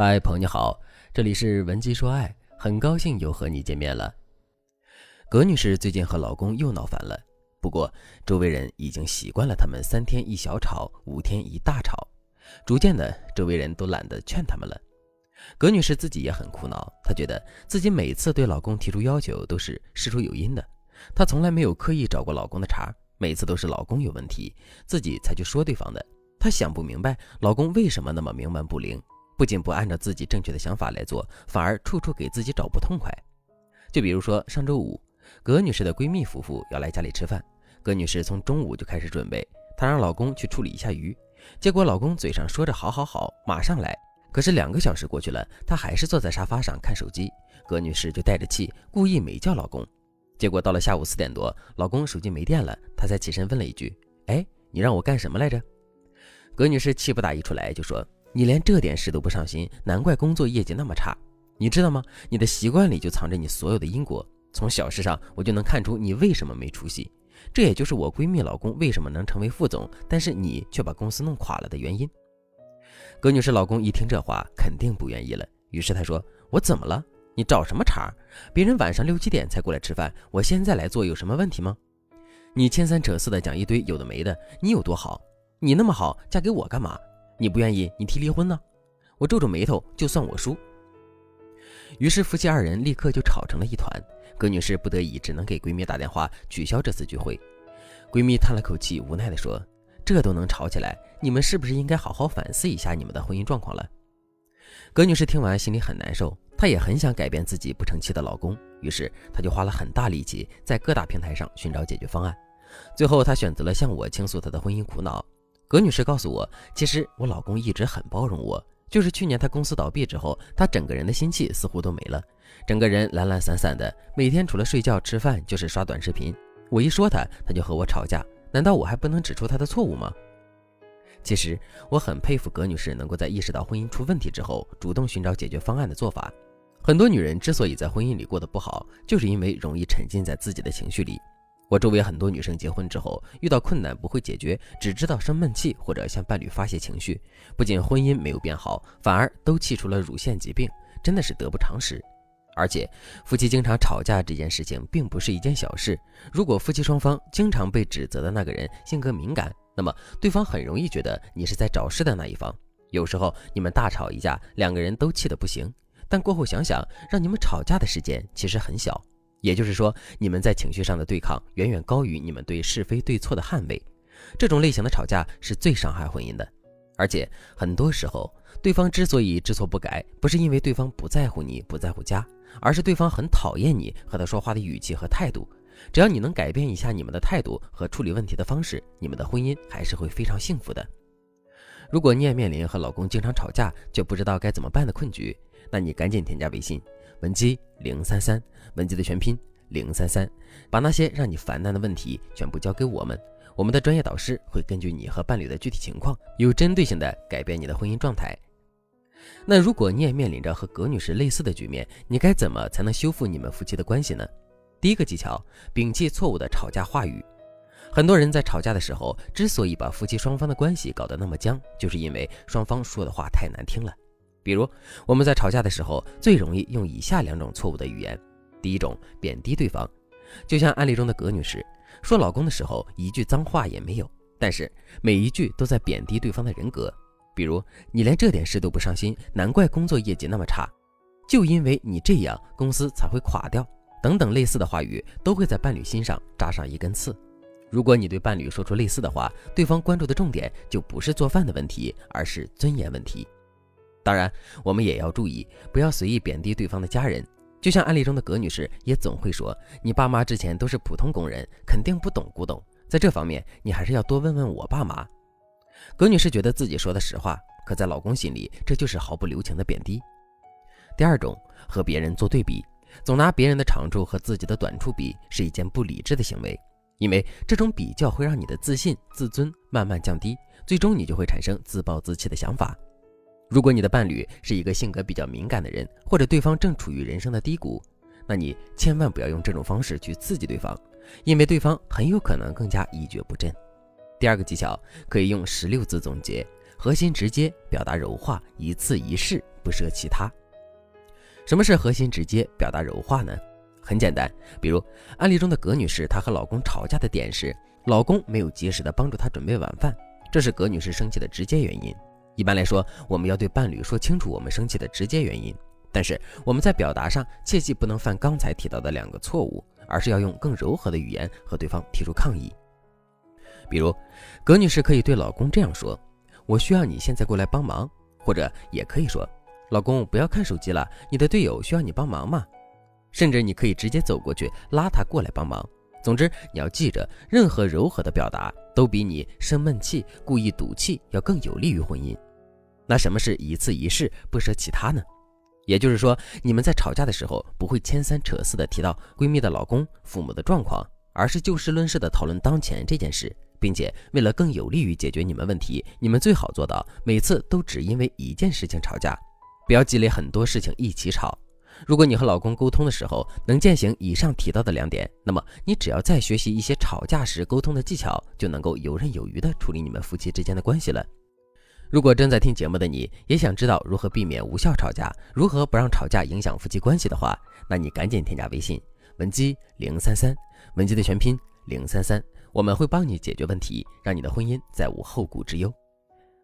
嗨，朋友你好，这里是文姬说爱，很高兴又和你见面了。葛女士最近和老公又闹翻了，不过周围人已经习惯了他们三天一小吵，五天一大吵，逐渐的，周围人都懒得劝他们了。葛女士自己也很苦恼，她觉得自己每次对老公提出要求都是事出有因的，她从来没有刻意找过老公的茬，每次都是老公有问题，自己才去说对方的。她想不明白老公为什么那么冥顽不灵。不仅不按照自己正确的想法来做，反而处处给自己找不痛快。就比如说上周五，葛女士的闺蜜夫妇要来家里吃饭，葛女士从中午就开始准备，她让老公去处理一下鱼，结果老公嘴上说着好好好，马上来，可是两个小时过去了，他还是坐在沙发上看手机，葛女士就带着气故意没叫老公，结果到了下午四点多，老公手机没电了，她才起身问了一句：“哎，你让我干什么来着？”葛女士气不打一处来，就说。你连这点事都不上心，难怪工作业绩那么差。你知道吗？你的习惯里就藏着你所有的因果。从小事上，我就能看出你为什么没出息。这也就是我闺蜜老公为什么能成为副总，但是你却把公司弄垮了的原因。葛女士老公一听这话，肯定不愿意了。于是他说：“我怎么了？你找什么茬？别人晚上六七点才过来吃饭，我现在来做有什么问题吗？你牵三扯四的讲一堆有的没的，你有多好？你那么好，嫁给我干嘛？”你不愿意，你提离婚呢？我皱皱眉头，就算我输。于是夫妻二人立刻就吵成了一团。葛女士不得已，只能给闺蜜打电话取消这次聚会。闺蜜叹了口气，无奈地说：“这都能吵起来，你们是不是应该好好反思一下你们的婚姻状况了？”葛女士听完心里很难受，她也很想改变自己不成器的老公，于是她就花了很大力气在各大平台上寻找解决方案。最后，她选择了向我倾诉她的婚姻苦恼。葛女士告诉我，其实我老公一直很包容我，就是去年他公司倒闭之后，他整个人的心气似乎都没了，整个人懒懒散散的，每天除了睡觉吃饭就是刷短视频。我一说他，他就和我吵架，难道我还不能指出他的错误吗？其实我很佩服葛女士能够在意识到婚姻出问题之后，主动寻找解决方案的做法。很多女人之所以在婚姻里过得不好，就是因为容易沉浸在自己的情绪里。我周围很多女生结婚之后遇到困难不会解决，只知道生闷气或者向伴侣发泄情绪，不仅婚姻没有变好，反而都气出了乳腺疾病，真的是得不偿失。而且夫妻经常吵架这件事情并不是一件小事，如果夫妻双方经常被指责的那个人性格敏感，那么对方很容易觉得你是在找事的那一方。有时候你们大吵一架，两个人都气得不行，但过后想想，让你们吵架的时间其实很小。也就是说，你们在情绪上的对抗远远高于你们对是非对错的捍卫。这种类型的吵架是最伤害婚姻的。而且很多时候，对方之所以知错不改，不是因为对方不在乎你、不在乎家，而是对方很讨厌你和他说话的语气和态度。只要你能改变一下你们的态度和处理问题的方式，你们的婚姻还是会非常幸福的。如果你也面临和老公经常吵架却不知道该怎么办的困局，那你赶紧添加微信。文姬零三三，文姬的全拼零三三，把那些让你烦难的问题全部交给我们，我们的专业导师会根据你和伴侣的具体情况，有针对性的改变你的婚姻状态。那如果你也面临着和葛女士类似的局面，你该怎么才能修复你们夫妻的关系呢？第一个技巧，摒弃错误的吵架话语。很多人在吵架的时候，之所以把夫妻双方的关系搞得那么僵，就是因为双方说的话太难听了。比如我们在吵架的时候，最容易用以下两种错误的语言。第一种，贬低对方，就像案例中的葛女士说老公的时候，一句脏话也没有，但是每一句都在贬低对方的人格。比如你连这点事都不上心，难怪工作业绩那么差，就因为你这样，公司才会垮掉。等等类似的话语，都会在伴侣心上扎上一根刺。如果你对伴侣说出类似的话，对方关注的重点就不是做饭的问题，而是尊严问题。当然，我们也要注意，不要随意贬低对方的家人。就像案例中的葛女士，也总会说：“你爸妈之前都是普通工人，肯定不懂古董。”在这方面，你还是要多问问我爸妈。葛女士觉得自己说的实话，可在老公心里，这就是毫不留情的贬低。第二种，和别人做对比，总拿别人的长处和自己的短处比，是一件不理智的行为，因为这种比较会让你的自信、自尊慢慢降低，最终你就会产生自暴自弃的想法。如果你的伴侣是一个性格比较敏感的人，或者对方正处于人生的低谷，那你千万不要用这种方式去刺激对方，因为对方很有可能更加一蹶不振。第二个技巧可以用十六字总结：核心直接，表达柔化，一次一试，不涉其他。什么是核心直接，表达柔化呢？很简单，比如案例中的葛女士，她和老公吵架的点是老公没有及时的帮助她准备晚饭，这是葛女士生气的直接原因。一般来说，我们要对伴侣说清楚我们生气的直接原因，但是我们在表达上切记不能犯刚才提到的两个错误，而是要用更柔和的语言和对方提出抗议。比如，葛女士可以对老公这样说：“我需要你现在过来帮忙。”或者也可以说：“老公，不要看手机了，你的队友需要你帮忙吗？”甚至你可以直接走过去拉他过来帮忙。总之，你要记着，任何柔和的表达都比你生闷气、故意赌气要更有利于婚姻。那什么是一次一事不舍其他呢？也就是说，你们在吵架的时候不会牵三扯四的提到闺蜜的老公、父母的状况，而是就事论事的讨论当前这件事，并且为了更有利于解决你们问题，你们最好做到每次都只因为一件事情吵架，不要积累很多事情一起吵。如果你和老公沟通的时候能践行以上提到的两点，那么你只要再学习一些吵架时沟通的技巧，就能够游刃有余地处理你们夫妻之间的关系了。如果正在听节目的你也想知道如何避免无效吵架，如何不让吵架影响夫妻关系的话，那你赶紧添加微信文姬零三三，文姬的全拼零三三，我们会帮你解决问题，让你的婚姻再无后顾之忧。